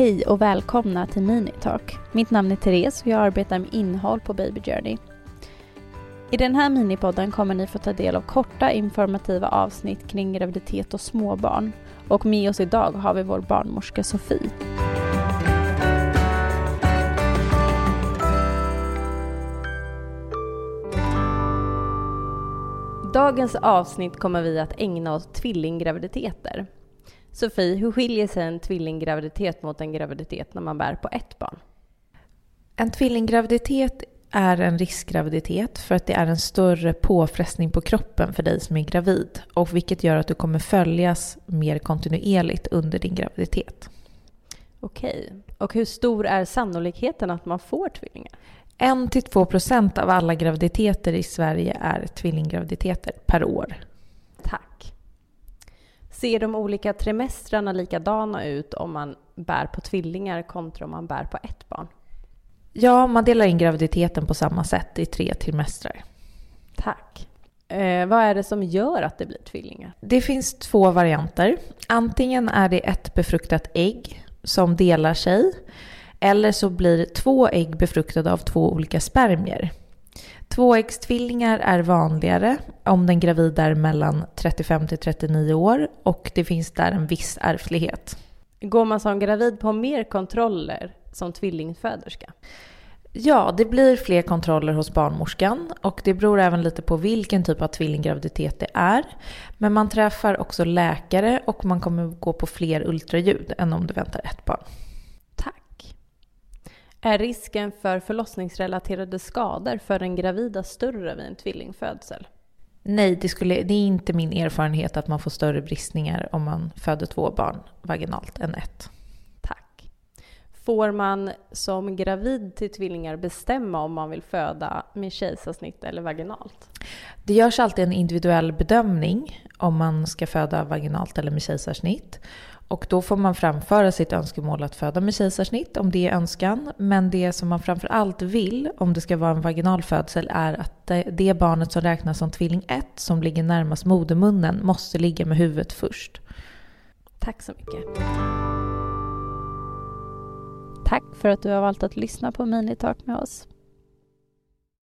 Hej och välkomna till Minitalk. Mitt namn är Therese och jag arbetar med innehåll på Baby Journey. I den här minipodden kommer ni få ta del av korta informativa avsnitt kring graviditet och småbarn. Och med oss idag har vi vår barnmorska Sofie. Dagens avsnitt kommer vi att ägna oss tvillinggraviditeter. Sofie, hur skiljer sig en tvillinggraviditet mot en graviditet när man bär på ett barn? En tvillinggraviditet är en riskgraviditet för att det är en större påfrestning på kroppen för dig som är gravid och vilket gör att du kommer följas mer kontinuerligt under din graviditet. Okej, och hur stor är sannolikheten att man får tvillingar? 1-2 procent av alla graviditeter i Sverige är tvillinggraviditeter per år. Tack. Ser de olika trimestrarna likadana ut om man bär på tvillingar kontra om man bär på ett barn? Ja, man delar in graviditeten på samma sätt i tre trimestrar. Tack. Eh, vad är det som gör att det blir tvillingar? Det finns två varianter. Antingen är det ett befruktat ägg som delar sig eller så blir två ägg befruktade av två olika spermier. Tvåäggstvillingar är vanligare om den gravida är mellan 35 till 39 år och det finns där en viss ärftlighet. Går man som gravid på mer kontroller som tvillingföderska? Ja, det blir fler kontroller hos barnmorskan och det beror även lite på vilken typ av tvillinggraviditet det är. Men man träffar också läkare och man kommer gå på fler ultraljud än om du väntar ett barn. Är risken för förlossningsrelaterade skador för den gravida större vid en tvillingfödsel? Nej, det, skulle, det är inte min erfarenhet att man får större bristningar om man föder två barn vaginalt än ett. Får man som gravid till tvillingar bestämma om man vill föda med kejsarsnitt eller vaginalt? Det görs alltid en individuell bedömning om man ska föda vaginalt eller med kejsarsnitt. Och då får man framföra sitt önskemål att föda med kejsarsnitt om det är önskan. Men det som man framför allt vill om det ska vara en vaginal födsel är att det, det barnet som räknas som tvilling 1 som ligger närmast modermunnen måste ligga med huvudet först. Tack så mycket. Tack för att du har valt att lyssna på Minitalk med oss.